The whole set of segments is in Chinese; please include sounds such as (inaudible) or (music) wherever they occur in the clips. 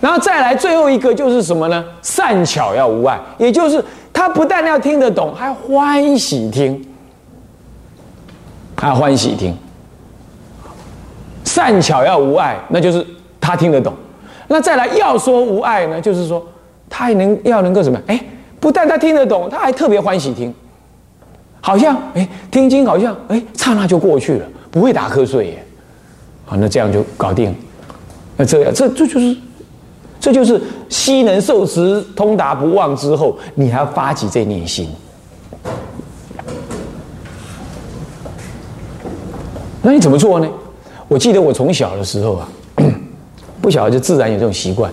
然后再来最后一个就是什么呢？善巧要无碍，也就是他不但要听得懂，还欢喜听，还欢喜听。善巧要无碍，那就是他听得懂。那再来要说无碍呢，就是说他还能要能够什么？哎，不但他听得懂，他还特别欢喜听，好像哎听经好像哎刹那就过去了，不会打瞌睡耶。好，那这样就搞定。那这样这这就是这就是悉能受持通达不忘之后，你还要发起这念心。那你怎么做呢？我记得我从小的时候啊，(clears throat) 不小就自然有这种习惯。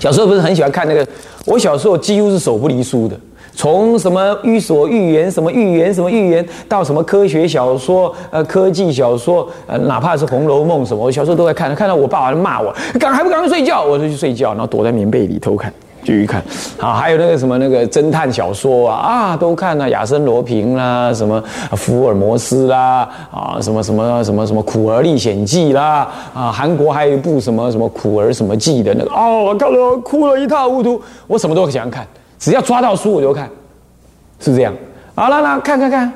小时候不是很喜欢看那个，我小时候几乎是手不离书的，从什么寓所寓言、什么寓言、什么寓言，到什么科学小说、呃科技小说，呃哪怕是《红楼梦》什么，我小时候都在看。看到我爸爸骂我，赶还不赶快睡觉，我就去睡觉，然后躲在棉被里偷看。继续看，啊，还有那个什么那个侦探小说啊，啊，都看了，亚森罗平啦，什么福尔摩斯啦，啊，什么什么什么什么苦儿历险记啦，啊，韩国还有一部什么什么苦儿什么记的那个，哦，我看了哭了一塌糊涂，我什么都喜欢看，只要抓到书我就看，是这样。好了，那看看看，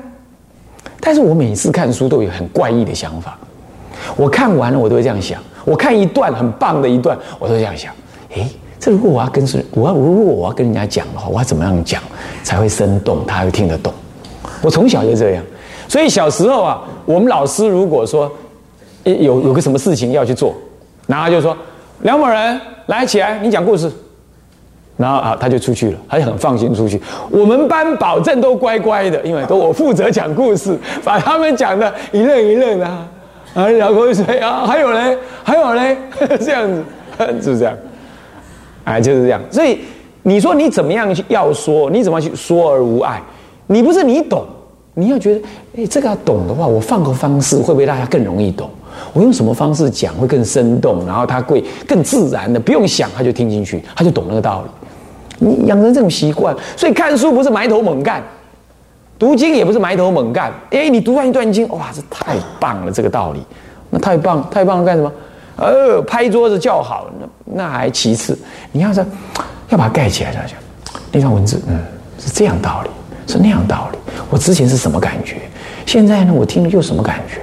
但是我每次看书都有很怪异的想法，我看完了我都会这样想，我看一段很棒的一段，我都这样想，诶。这如果我要跟是，我要如果我要跟人家讲的话，我要怎么样讲才会生动，他会听得懂？我从小就这样，所以小时候啊，我们老师如果说有有个什么事情要去做，然后就说梁某人来起来，你讲故事，然后啊他就出去了，他就很放心出去。我们班保证都乖乖的，因为都我负责讲故事，把他们讲的一愣一愣的啊，然后就说啊还有嘞，还有嘞，(laughs) 这样子是不 (laughs) 是这样。哎，就是这样。所以你说你怎么样去要说？你怎么去说而无碍？你不是你懂，你要觉得，哎，这个要懂的话，我放个方式会不会大家更容易懂？我用什么方式讲会更生动？然后他会更自然的，不用想他就听进去，他就懂那个道理。你养成这种习惯，所以看书不是埋头猛干，读经也不是埋头猛干。哎，你读完一段经，哇，这太棒了，这个道理，那太棒，太棒了，干什么？呃，拍桌子叫好，那那还其次。你要是要把它盖起来，这样讲，那段文字，嗯，是这样道理，是那样道理。我之前是什么感觉？现在呢，我听了又什么感觉？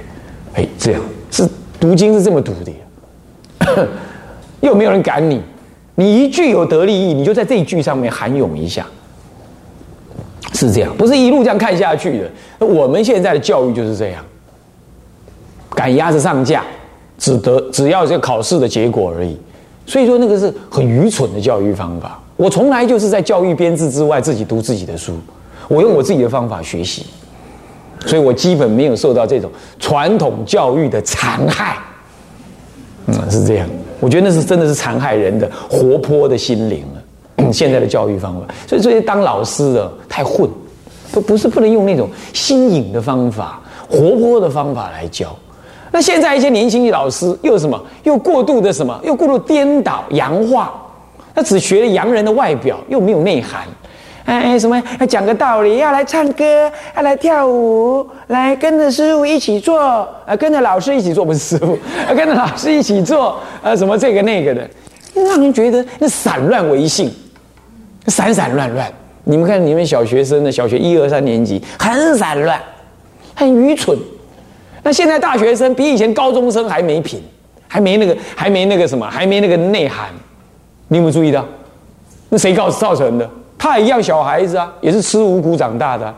哎，这样是读经是这么读的，(coughs) 又没有人赶你，你一句有得利益，你就在这一句上面含咏一下，是这样，不是一路这样看下去的。我们现在的教育就是这样，赶鸭子上架。只得只要这考试的结果而已，所以说那个是很愚蠢的教育方法。我从来就是在教育编制之外自己读自己的书，我用我自己的方法学习，所以我基本没有受到这种传统教育的残害。嗯，是这样，我觉得那是真的是残害人的活泼的心灵了。现在的教育方法，所以这些当老师的太混，都不是不能用那种新颖的方法、活泼的方法来教。那现在一些年轻的老师又什么？又过度的什么？又过度颠倒洋化。他只学了洋人的外表，又没有内涵。哎，什么？要讲个道理，要来唱歌，要来跳舞，来跟着师傅一起做，呃，跟着老师一起做，不是师傅，(laughs) 跟着老师一起做，呃，什么这个那个的，让人觉得那散乱为性，散散乱乱。你们看，你们小学生的小学一二三年级很散乱，很愚蠢。那现在大学生比以前高中生还没品，还没那个，还没那个什么，还没那个内涵。你有没有注意到？那谁告造成的？他也一样小孩子啊，也是吃五谷长大的。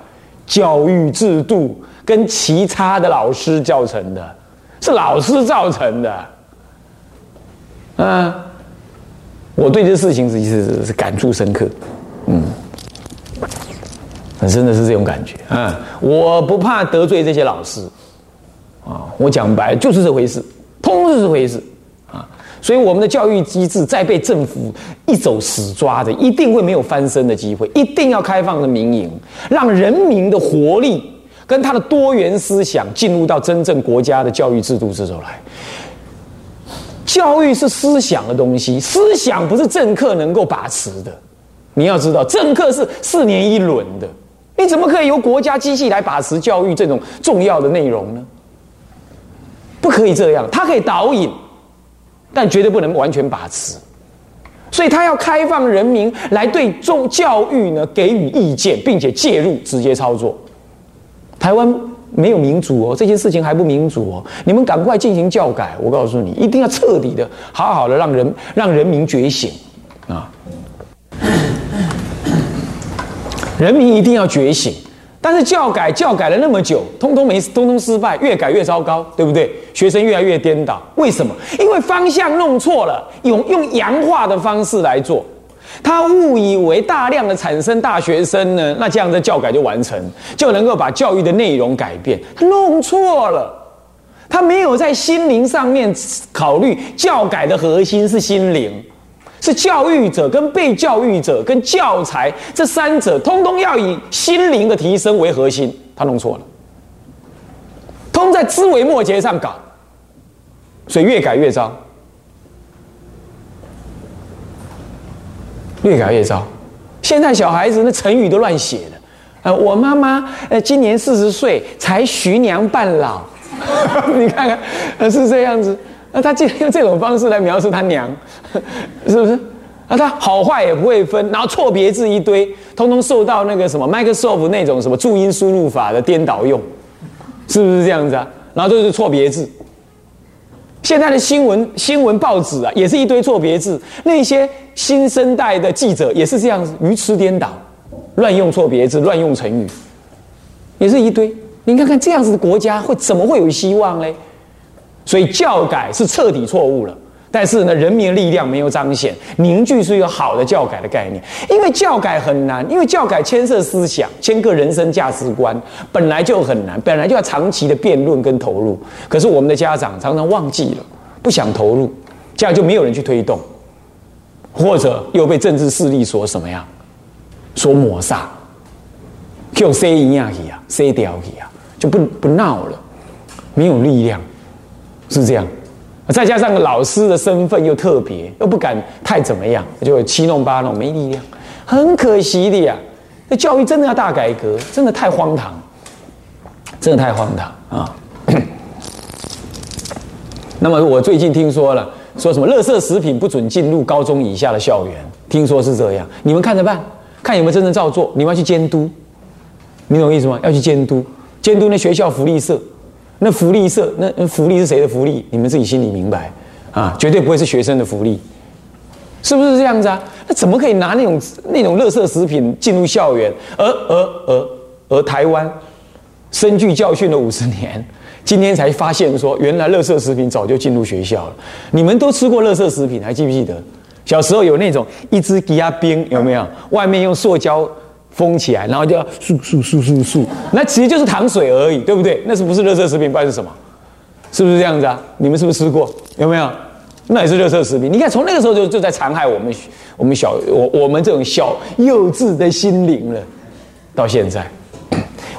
教育制度跟其他的老师造成的，是老师造成的。嗯，我对这事情是是是感触深刻。嗯，很真的是这种感觉啊！我不怕得罪这些老师。啊，我讲白就是这回事，通是这回事，所以我们的教育机制再被政府一走死抓着，一定会没有翻身的机会，一定要开放的民营，让人民的活力跟他的多元思想进入到真正国家的教育制度之中来。教育是思想的东西，思想不是政客能够把持的。你要知道，政客是四年一轮的，你怎么可以由国家机器来把持教育这种重要的内容呢？不可以这样，它可以导引，但绝对不能完全把持。所以他要开放人民来对中教育呢给予意见，并且介入直接操作。台湾没有民主哦，这件事情还不民主哦，你们赶快进行教改，我告诉你，一定要彻底的、好好的让人让人民觉醒啊！人民一定要觉醒。但是教改教改了那么久，通通没通通失败，越改越糟糕，对不对？学生越来越颠倒，为什么？因为方向弄错了，用用洋化的方式来做，他误以为大量的产生大学生呢，那这样的教改就完成，就能够把教育的内容改变，他弄错了，他没有在心灵上面考虑，教改的核心是心灵。是教育者跟被教育者跟教材这三者，通通要以心灵的提升为核心。他弄错了，通在枝微末节上搞，所以越改越糟，越改越糟。现在小孩子那成语都乱写的，呃，我妈妈呃今年四十岁才徐娘半老，你看看，是这样子。那他竟然用这种方式来描述他娘，(laughs) 是不是？那他好坏也不会分，然后错别字一堆，通通受到那个什么 Microsoft 那种什么注音输入法的颠倒用，是不是这样子啊？然后都是错别字。现在的新闻新闻报纸啊，也是一堆错别字。那些新生代的记者也是这样子，鱼吃颠倒，乱用错别字，乱用成语，也是一堆。你看看这样子的国家会怎么会有希望嘞？所以教改是彻底错误了，但是呢，人民的力量没有彰显，凝聚出一个好的教改的概念。因为教改很难，因为教改牵涉思想，牵个人生价值观，本来就很难，本来就要长期的辩论跟投入。可是我们的家长常常忘记了，不想投入，这样就没有人去推动，或者又被政治势力所什么样，所抹杀，就塞一样去啊，塞掉去啊，就不不闹了，没有力量。是这样，再加上老师的身份又特别，又不敢太怎么样，就七弄八弄，没力量，很可惜的呀。这教育真的要大改革，真的太荒唐，真的太荒唐啊！(coughs) 那么我最近听说了，说什么垃圾食品不准进入高中以下的校园，听说是这样，你们看着办，看有没有真正照做，你们要去监督，你懂意思吗？要去监督，监督那学校福利社。那福利社，那福利是谁的福利？你们自己心里明白啊，绝对不会是学生的福利，是不是这样子啊？那怎么可以拿那种那种垃圾食品进入校园？而而而而台湾深具教训了五十年，今天才发现说，原来垃圾食品早就进入学校了。你们都吃过垃圾食品，还记不记得？小时候有那种一支吉亚冰，有没有？外面用塑胶。封起来，然后就要漱漱漱漱漱，那其实就是糖水而已，对不对？那是不是热色食品？不然是什么？是不是这样子啊？你们是不是吃过？有没有？那也是热色食品。你看，从那个时候就就在残害我们，我们小我我们这种小幼稚的心灵了。到现在，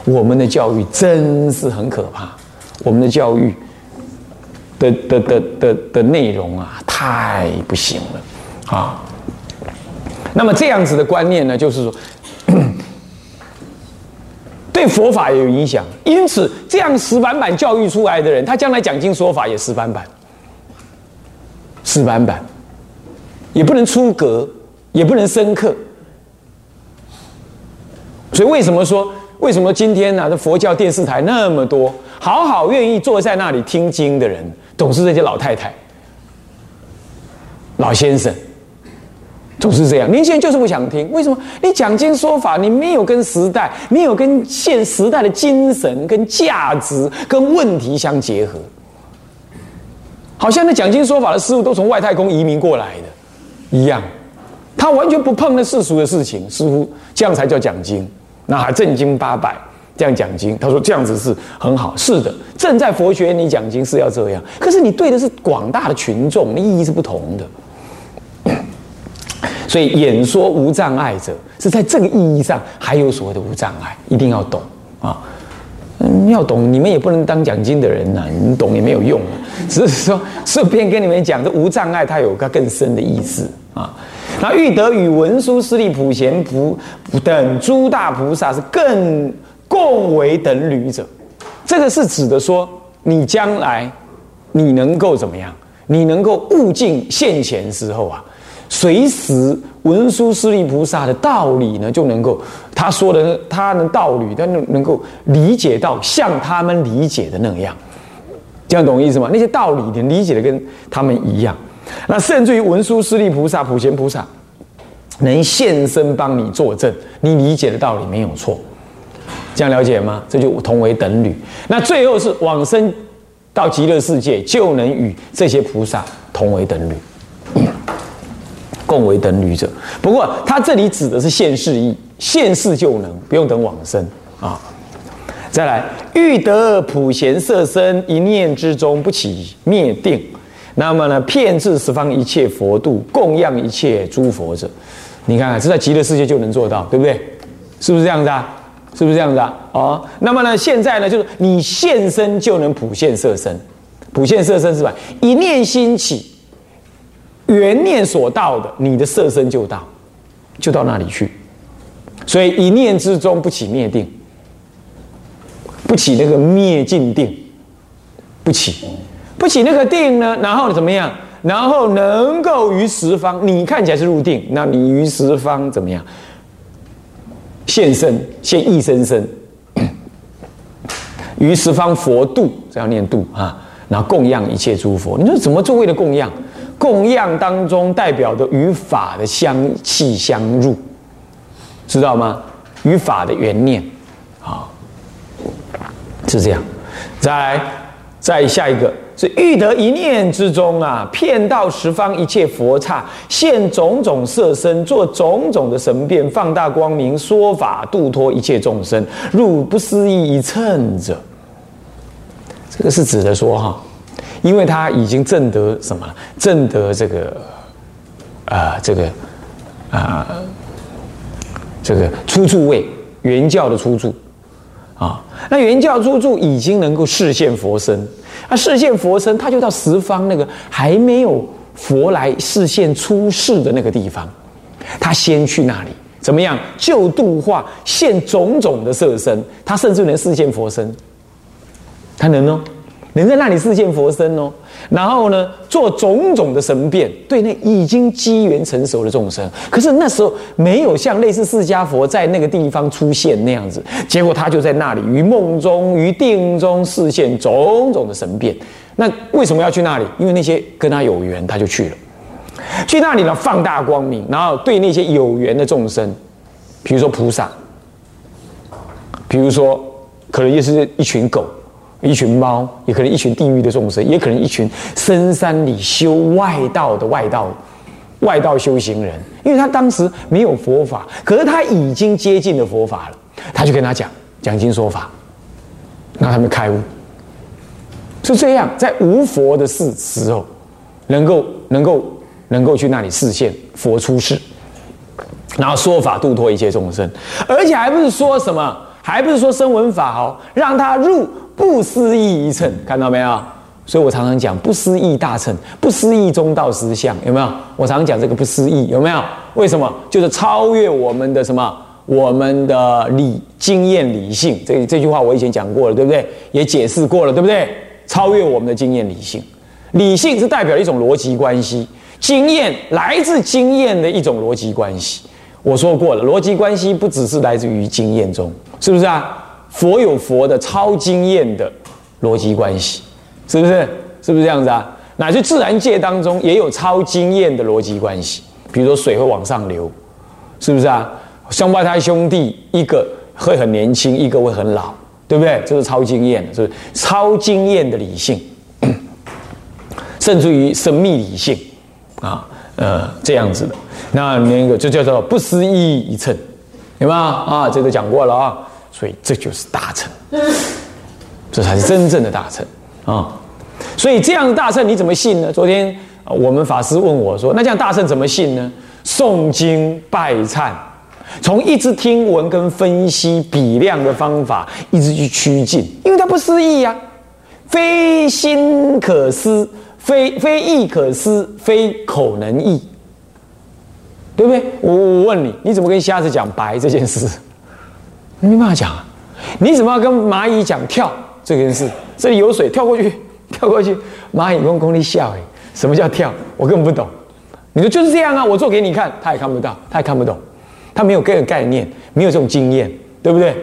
我们的教育真是很可怕。我们的教育的的的的的内容啊，太不行了啊。那么这样子的观念呢，就是说。(coughs) 对佛法也有影响，因此这样死板板教育出来的人，他将来讲经说法也死板板，死板板，也不能出格，也不能深刻。所以为什么说，为什么今天呢？这佛教电视台那么多，好好愿意坐在那里听经的人，总是这些老太太、老先生。总是这样，年轻人就是不想听。为什么？你讲经说法，你没有跟时代，没有跟现时代的精神、跟价值、跟问题相结合。好像那讲经说法的师傅都从外太空移民过来的一样，他完全不碰那世俗的事情。似乎这样才叫讲经，那还正经八百这样讲经。他说这样子是很好，是的，正在佛学你讲经是要这样。可是你对的是广大的群众，那意义是不同的。所以演说无障碍者是在这个意义上还有所谓的无障碍，一定要懂啊！嗯，要懂，你们也不能当讲经的人呐，你懂也没有用啊，(laughs) 只是说顺便跟你们讲，这无障碍它有个更深的意思啊。那欲得与文殊师利普贤菩等诸大菩萨是更共为等侣者，这个是指的说你将来你能够怎么样？你能够悟尽现前时候啊。随时文殊师利菩萨的道理呢，就能够他说的他的道理，他能能够理解到像他们理解的那样，这样懂意思吗？那些道理你理解的跟他们一样，那甚至于文殊师利菩萨、普贤菩萨能现身帮你作证，你理解的道理没有错，这样了解吗？这就同为等侣。那最后是往生到极乐世界，就能与这些菩萨同为等侣。共为等侣者，不过他这里指的是现世意，现世就能不用等往生啊。再来，欲得普贤色身，一念之中不起灭定。那么呢，遍至十方一切佛度，供养一切诸佛者，你看看，这在极乐世界就能做到，对不对？是不是这样子啊？是不是这样子啊？哦，那么呢，现在呢，就是你现身就能普现色身，普现色身是吧？一念心起。缘念所到的，你的色身就到，就到那里去。所以一念之中不起灭定，不起那个灭尽定，不起，不起那个定呢？然后怎么样？然后能够于十方，你看起来是入定，那你于十方怎么样？现身现一身身，于十方佛度，这样念度啊，然后供养一切诸佛。你说怎么做？为了供养？供养当中代表的与法的香气相入，知道吗？与法的缘念，啊，是这样。再来，再下一个是欲得一念之中啊，骗到十方一切佛刹，现种种色身，做种种的神变，放大光明，说法度脱一切众生，入不思议一乘者。这个是指的说哈。因为他已经证得什么？证得这个，啊，这个，啊，这个出处位，原教的出处，啊，那原教出处已经能够视现佛身，那视现佛身，他就到十方那个还没有佛来视现出世的那个地方，他先去那里，怎么样？就度化现种种的色身，他甚至能视现佛身，他能哦。能在那里视见佛身哦，然后呢，做种种的神变，对那已经机缘成熟的众生。可是那时候没有像类似释迦佛在那个地方出现那样子，结果他就在那里于梦中、于定中视现种种的神变。那为什么要去那里？因为那些跟他有缘，他就去了。去那里呢，放大光明，然后对那些有缘的众生，比如说菩萨，比如说可能也是一群狗。一群猫，也可能一群地狱的众生，也可能一群深山里修外道的外道、外道修行人。因为他当时没有佛法，可是他已经接近了佛法了，他就跟他讲讲经说法，让他们开悟。是这样，在无佛的世时候，能够能够能够去那里示现佛出世，然后说法度脱一切众生，而且还不是说什么，还不是说声闻法哦，让他入。不思议一乘，看到没有？所以我常常讲不思议大乘，不思议中道实相，有没有？我常常讲这个不思议，有没有？为什么？就是超越我们的什么？我们的理经验理性。这这句话我以前讲过了，对不对？也解释过了，对不对？超越我们的经验理性，理性是代表一种逻辑关系，经验来自经验的一种逻辑关系。我说过了，逻辑关系不只是来自于经验中，是不是啊？佛有佛的超经验的逻辑关系，是不是？是不是这样子啊？乃至自然界当中也有超经验的逻辑关系，比如说水会往上流，是不是啊？双胞胎兄弟一个会很年轻，一个会很老，对不对？这是超经验，是不是？超经验的理性，(coughs) 甚至于神秘理性啊，呃，这样子的，那那个就叫做不思议一乘，有没有啊？这都讲过了啊。所以这就是大乘，这才是真正的大乘啊！所以这样的大乘你怎么信呢？昨天我们法师问我说：“那这样大乘怎么信呢？”诵经拜忏，从一直听闻跟分析比量的方法，一直去趋近，因为它不思议呀，非心可思，非非意可思，非口能意，对不对？我我问你，你怎么跟瞎子讲白这件事？没办法讲啊！你怎么要跟蚂蚁讲跳这件事？这里有水，跳过去，(laughs) 跳过去。蚂蚁公功力笑哎，什么叫跳？我根本不懂。你说就是这样啊，我做给你看，他也看不到，他也看不懂，他没有这个概念，没有这种经验，对不对？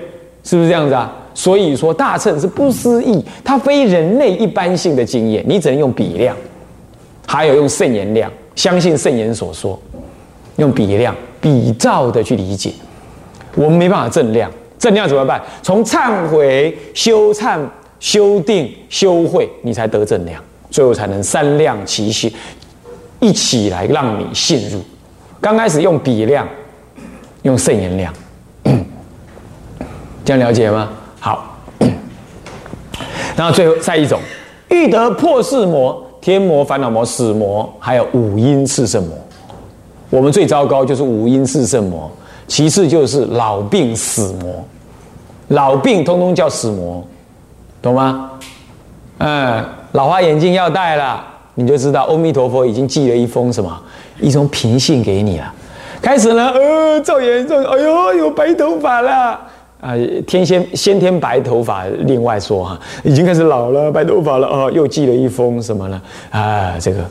是不是这样子啊？所以说大乘是不思议，它非人类一般性的经验，你只能用比量，还有用圣言量，相信圣言所说，用比量比照的去理解。我们没办法正量，正量怎么办？从忏悔、修忏、修定、修慧，你才得正量，最后才能三量齐心。一起来让你信入。刚开始用比量，用圣言量，(coughs) 这样了解吗？好。(coughs) 然后最后再一种，欲得破世魔、天魔、烦恼魔、死魔，还有五阴炽盛魔。我们最糟糕就是五阴炽盛魔，其次就是老病死魔。老病通通叫死魔，懂吗？嗯，老花眼镜要戴了。你就知道，阿弥陀佛已经寄了一封什么一封平信给你了。开始呢，呃，赵严重，哎呦，有白头发了啊，天仙先天白头发，另外说哈，已经开始老了，白头发了哦，又寄了一封什么呢？啊，这个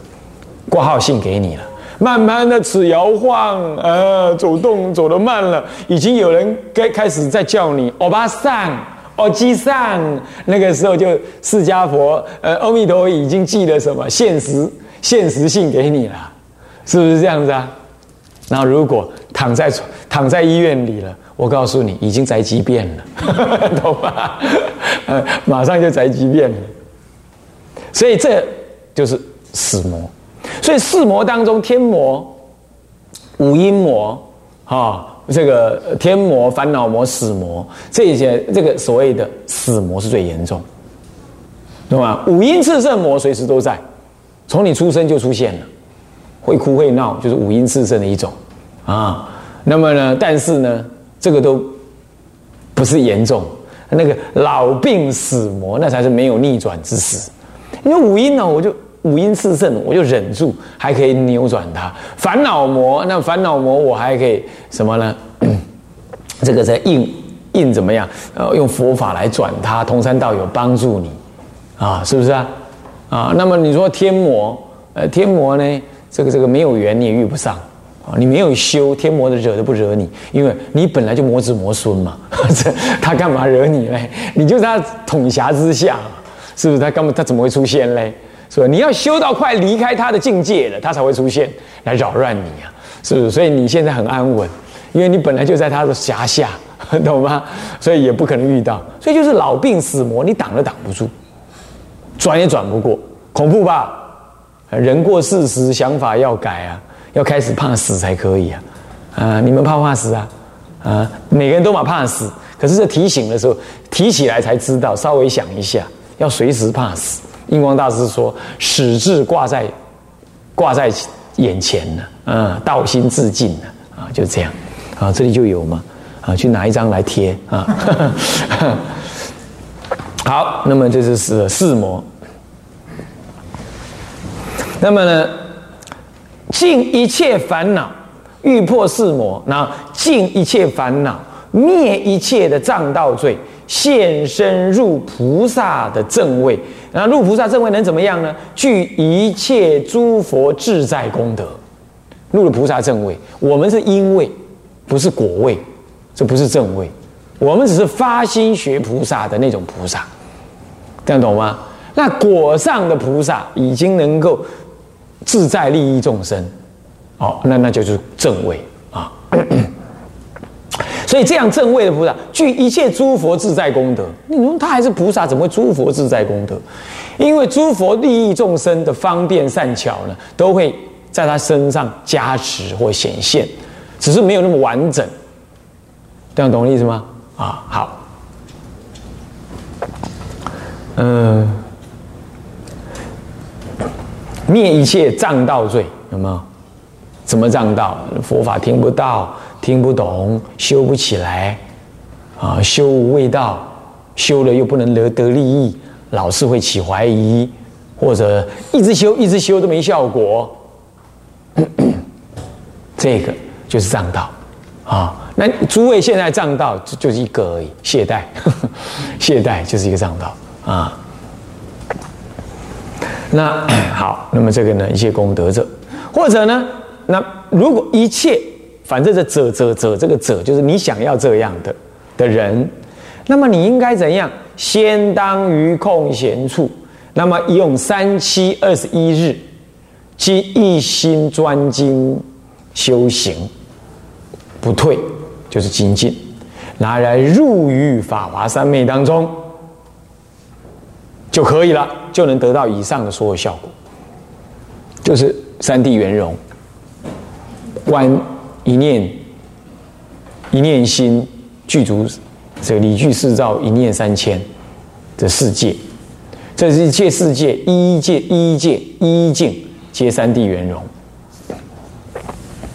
挂号信给你了。慢慢的，此摇晃，呃，走动走得慢了，已经有人该开始在叫你欧巴桑。哦，机上那个时候就释迦佛，呃，阿弥陀已经寄了什么现实现实性给你了，是不是这样子啊？那如果躺在躺在医院里了，我告诉你，已经宅急便了，(laughs) 懂吗？呃，马上就宅急便了。所以这就是死魔。所以四魔当中，天魔、五阴魔，哈。这个天魔、烦恼魔、死魔，这些这个所谓的死魔是最严重，懂吗？五阴炽盛魔随时都在，从你出生就出现了，会哭会闹，就是五阴炽盛的一种啊。那么呢，但是呢，这个都不是严重，那个老病死魔那才是没有逆转之死，因为五阴呢，我就。五阴炽盛，我就忍住，还可以扭转它。烦恼魔，那烦恼魔我还可以什么呢？(clears throat) 这个在印印怎么样？呃，用佛法来转它，同山道友帮助你啊，是不是啊？啊，那么你说天魔，呃，天魔呢？这个这个没有缘你也遇不上啊，你没有修天魔的惹都不惹你，因为你本来就魔子魔孙嘛，这 (laughs) 他干嘛惹你嘞？你就在他统辖之下，是不是？他干嘛他怎么会出现嘞？是吧？你要修到快离开他的境界了，他才会出现来扰乱你啊！是不是？所以你现在很安稳，因为你本来就在他的辖下，(laughs) 懂吗？所以也不可能遇到。所以就是老病死魔，你挡都挡不住，转也转不过，恐怖吧？人过四十，想法要改啊，要开始怕死才可以啊！啊，你们怕不怕死啊？啊，每个人都怕怕死，可是这提醒的时候提起来才知道，稍微想一下，要随时怕死。印光大师说：“始志挂在挂在眼前呢，嗯，道心自尽呢，啊，就这样，啊，这里就有嘛，啊，去拿一张来贴啊。(laughs) 好，那么这就是四魔。那么呢，尽一切烦恼，欲破四魔，那尽一切烦恼，灭一切的障道罪，现身入菩萨的正位。”那入菩萨正位能怎么样呢？具一切诸佛自在功德，入了菩萨正位。我们是因位，不是果位，这不是正位。我们只是发心学菩萨的那种菩萨，这样懂吗？那果上的菩萨已经能够自在利益众生，哦，那那就是正位啊。所以这样正位的菩萨，具一切诸佛自在功德。你说他还是菩萨，怎么会诸佛自在功德？因为诸佛利益众生的方便善巧呢，都会在他身上加持或显现，只是没有那么完整。这样懂我意思吗？啊，好。嗯，灭一切障道罪，有没有？怎么障道？佛法听不到。听不懂，修不起来，啊，修无味道，修了又不能得得利益，老是会起怀疑，或者一直修一直修都没效果，(clears throat) 这个就是障道，啊，那诸位现在障道就就是一个而已，懈怠，(laughs) 懈怠就是一个障道啊。那 (clears throat) 好，那么这个呢，一切功德者，或者呢？那如果一切，反正这者者者这个者就是你想要这样的的人，那么你应该怎样？先当于空闲处，那么用三七二十一日，即一心专精修行，不退就是精进，拿来入于法华三昧当中就可以了，就能得到以上的所有效果，就是三谛圆融。观一念，一念心具足这理具四照一念三千的世界，这是一切世界一界一界一境皆三谛圆融，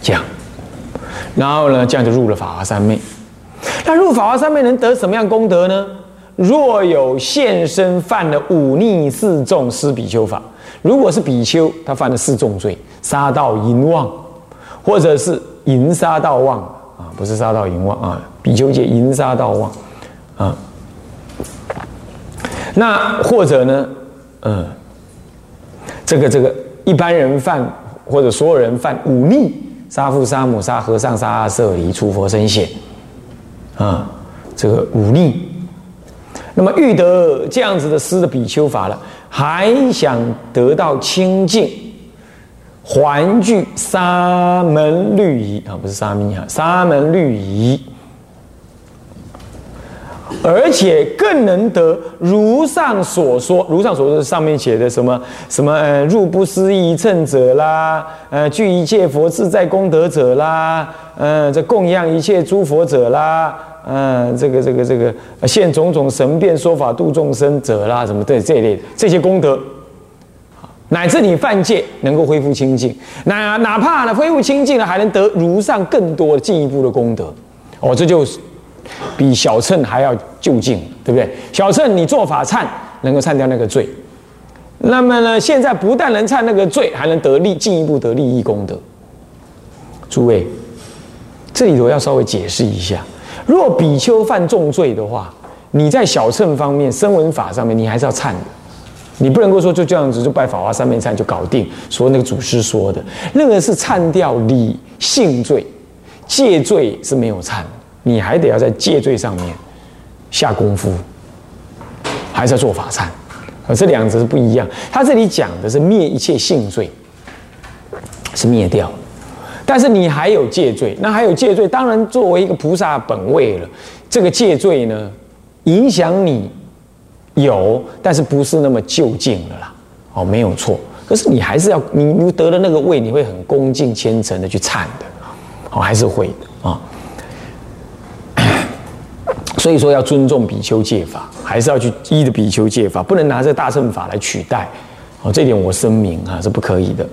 这样，然后呢，这样就入了法华三昧。那入法华三昧能得什么样功德呢？若有现身犯了忤逆四众施比丘法，如果是比丘，他犯了四重罪，杀盗淫妄。或者是淫杀道妄啊，不是杀道淫妄啊，比丘戒淫杀道妄啊。那或者呢，嗯，这个这个一般人犯或者所有人犯忤逆，杀父杀母杀和尚杀阿舍离出佛身显啊，这个忤逆。那么遇得这样子的施的比丘法了，还想得到清净。环具沙门律仪啊，不是沙弥啊，沙门律仪，而且更能得如上所说，如上所说上面写的什么什么呃入不思议乘者啦，呃具一切佛自在功德者啦，呃这供养一切诸佛者啦，嗯这个这个这个现种种神变说法度众生者啦，什么对这一类这些功德。乃至你犯戒能够恢复清净，那哪怕呢恢复清净了，还能得如上更多的进一步的功德，哦，这就是比小乘还要就近，对不对？小乘你做法忏能够忏掉那个罪，那么呢，现在不但能忏那个罪，还能得利进一步得利益功德。诸位，这里头要稍微解释一下，若比丘犯重罪的话，你在小乘方面声闻法上面，你还是要忏的。你不能够说就这样子就拜法华三昧忏就搞定，说那个祖师说的，那个是忏掉理性罪，戒罪是没有忏，你还得要在戒罪上面下功夫，还是要做法忏，而，这两者是不一样。他这里讲的是灭一切性罪，是灭掉，但是你还有戒罪，那还有戒罪，当然作为一个菩萨本位了，这个戒罪呢，影响你。有，但是不是那么就近了啦？哦，没有错。可是你还是要，你你得了那个位，你会很恭敬虔诚的去忏的，哦，还是会的啊。(coughs) 所以说要尊重比丘戒法，还是要去依的比丘戒法，不能拿这大乘法来取代。哦，这点我声明啊，是不可以的。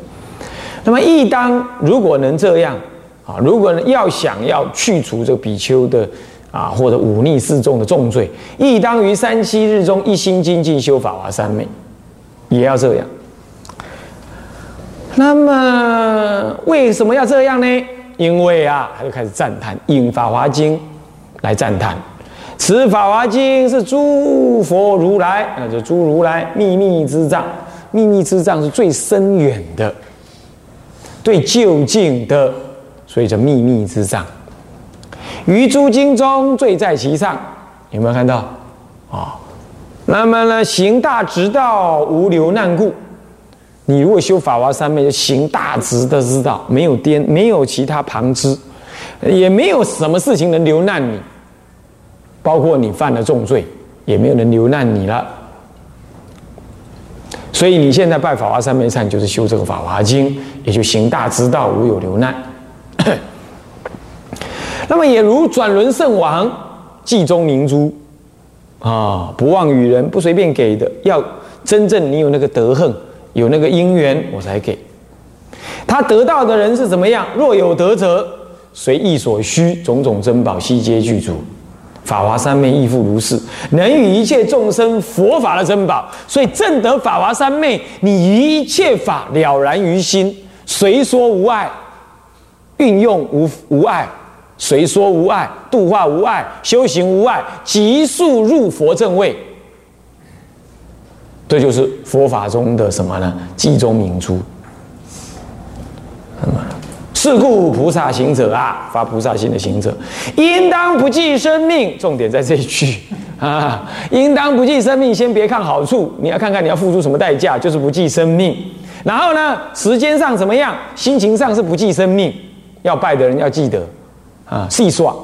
那么，一当如果能这样啊，如果要想要去除这个比丘的。啊，或者忤逆四众的重罪，亦当于三七日中一心精进修法华三昧，也要这样。那么为什么要这样呢？因为啊，他就开始赞叹，引《法华经》来赞叹。此《法华经》是诸佛如来，那就诸如来秘密之藏，秘密之藏是最深远的，最究竟的，所以叫秘密之藏。于诸经中最在其上，有没有看到？啊，那么呢，行大直道无流难故。你如果修法华三昧，就行大直的之道，没有颠，没有其他旁支，也没有什么事情能留难你，包括你犯了重罪，也没有人留难你了。所以你现在拜法华三昧忏，就是修这个法华经，也就行大直道，无有留难。那么也如转轮圣王，计中明珠，啊，不忘与人，不随便给的，要真正你有那个德行，有那个因缘，我才给。他得到的人是怎么样？若有德者，随意所需，种种珍宝悉皆具足。法华三昧亦复如是，能与一切众生佛法的珍宝。所以正得法华三昧，你一切法了然于心，随说无碍，运用无无碍。随说无碍，度化无碍，修行无碍，急速入佛正位。这就是佛法中的什么呢？计中明珠。那么是故菩萨行者啊，发菩萨心的行者，应当不计生命。重点在这一句啊，应当不计生命。先别看好处，你要看看你要付出什么代价，就是不计生命。然后呢，时间上怎么样？心情上是不计生命。要拜的人要记得啊，细耍，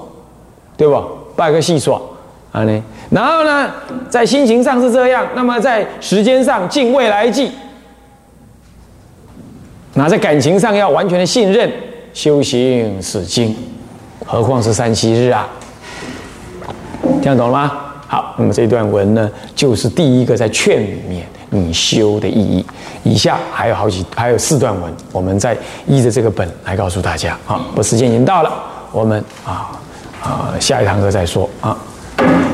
对吧？拜个细耍啊呢。然后呢，在心情上是这样，那么在时间上敬未来计。那在感情上要完全的信任，修行是经，何况是三七日啊？听懂了吗？好，那么这段文呢，就是第一个在劝勉你修的意义。以下还有好几，还有四段文，我们再依着这个本来告诉大家。好，我时间已经到了，我们啊啊下一堂课再说啊。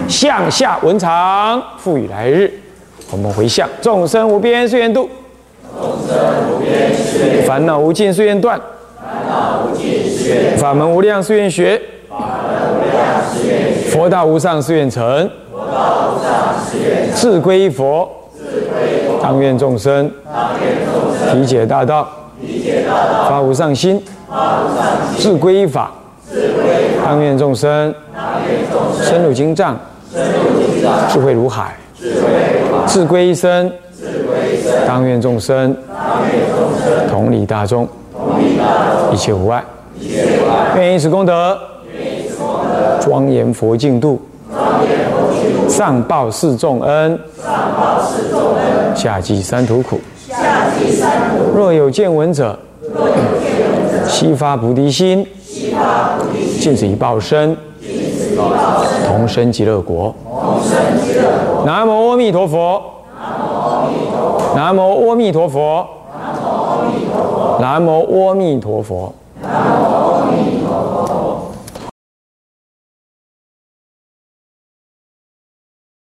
向下文长，赋予来日。我们回向众生无边誓愿度，众生无边誓愿烦恼无尽誓愿断，烦恼无尽誓愿法门无量誓愿学，法门无量誓愿学，佛道无上誓愿成，佛道无上誓愿成，志归一佛，志归佛，当愿众生，当愿众生，理解大道，理解大道，发无上心，发无上心，自归一法，当愿众生深入经藏，智慧如海，智归一生。当愿众生同理大众，一切无碍。愿以此功德，庄严佛净土，上报四重恩，下济三途苦。若有见闻者，悉发菩提心，尽此一报身，同生极乐国。南无阿弥陀佛。南无阿弥陀佛。南无阿弥陀佛。南无阿弥陀佛。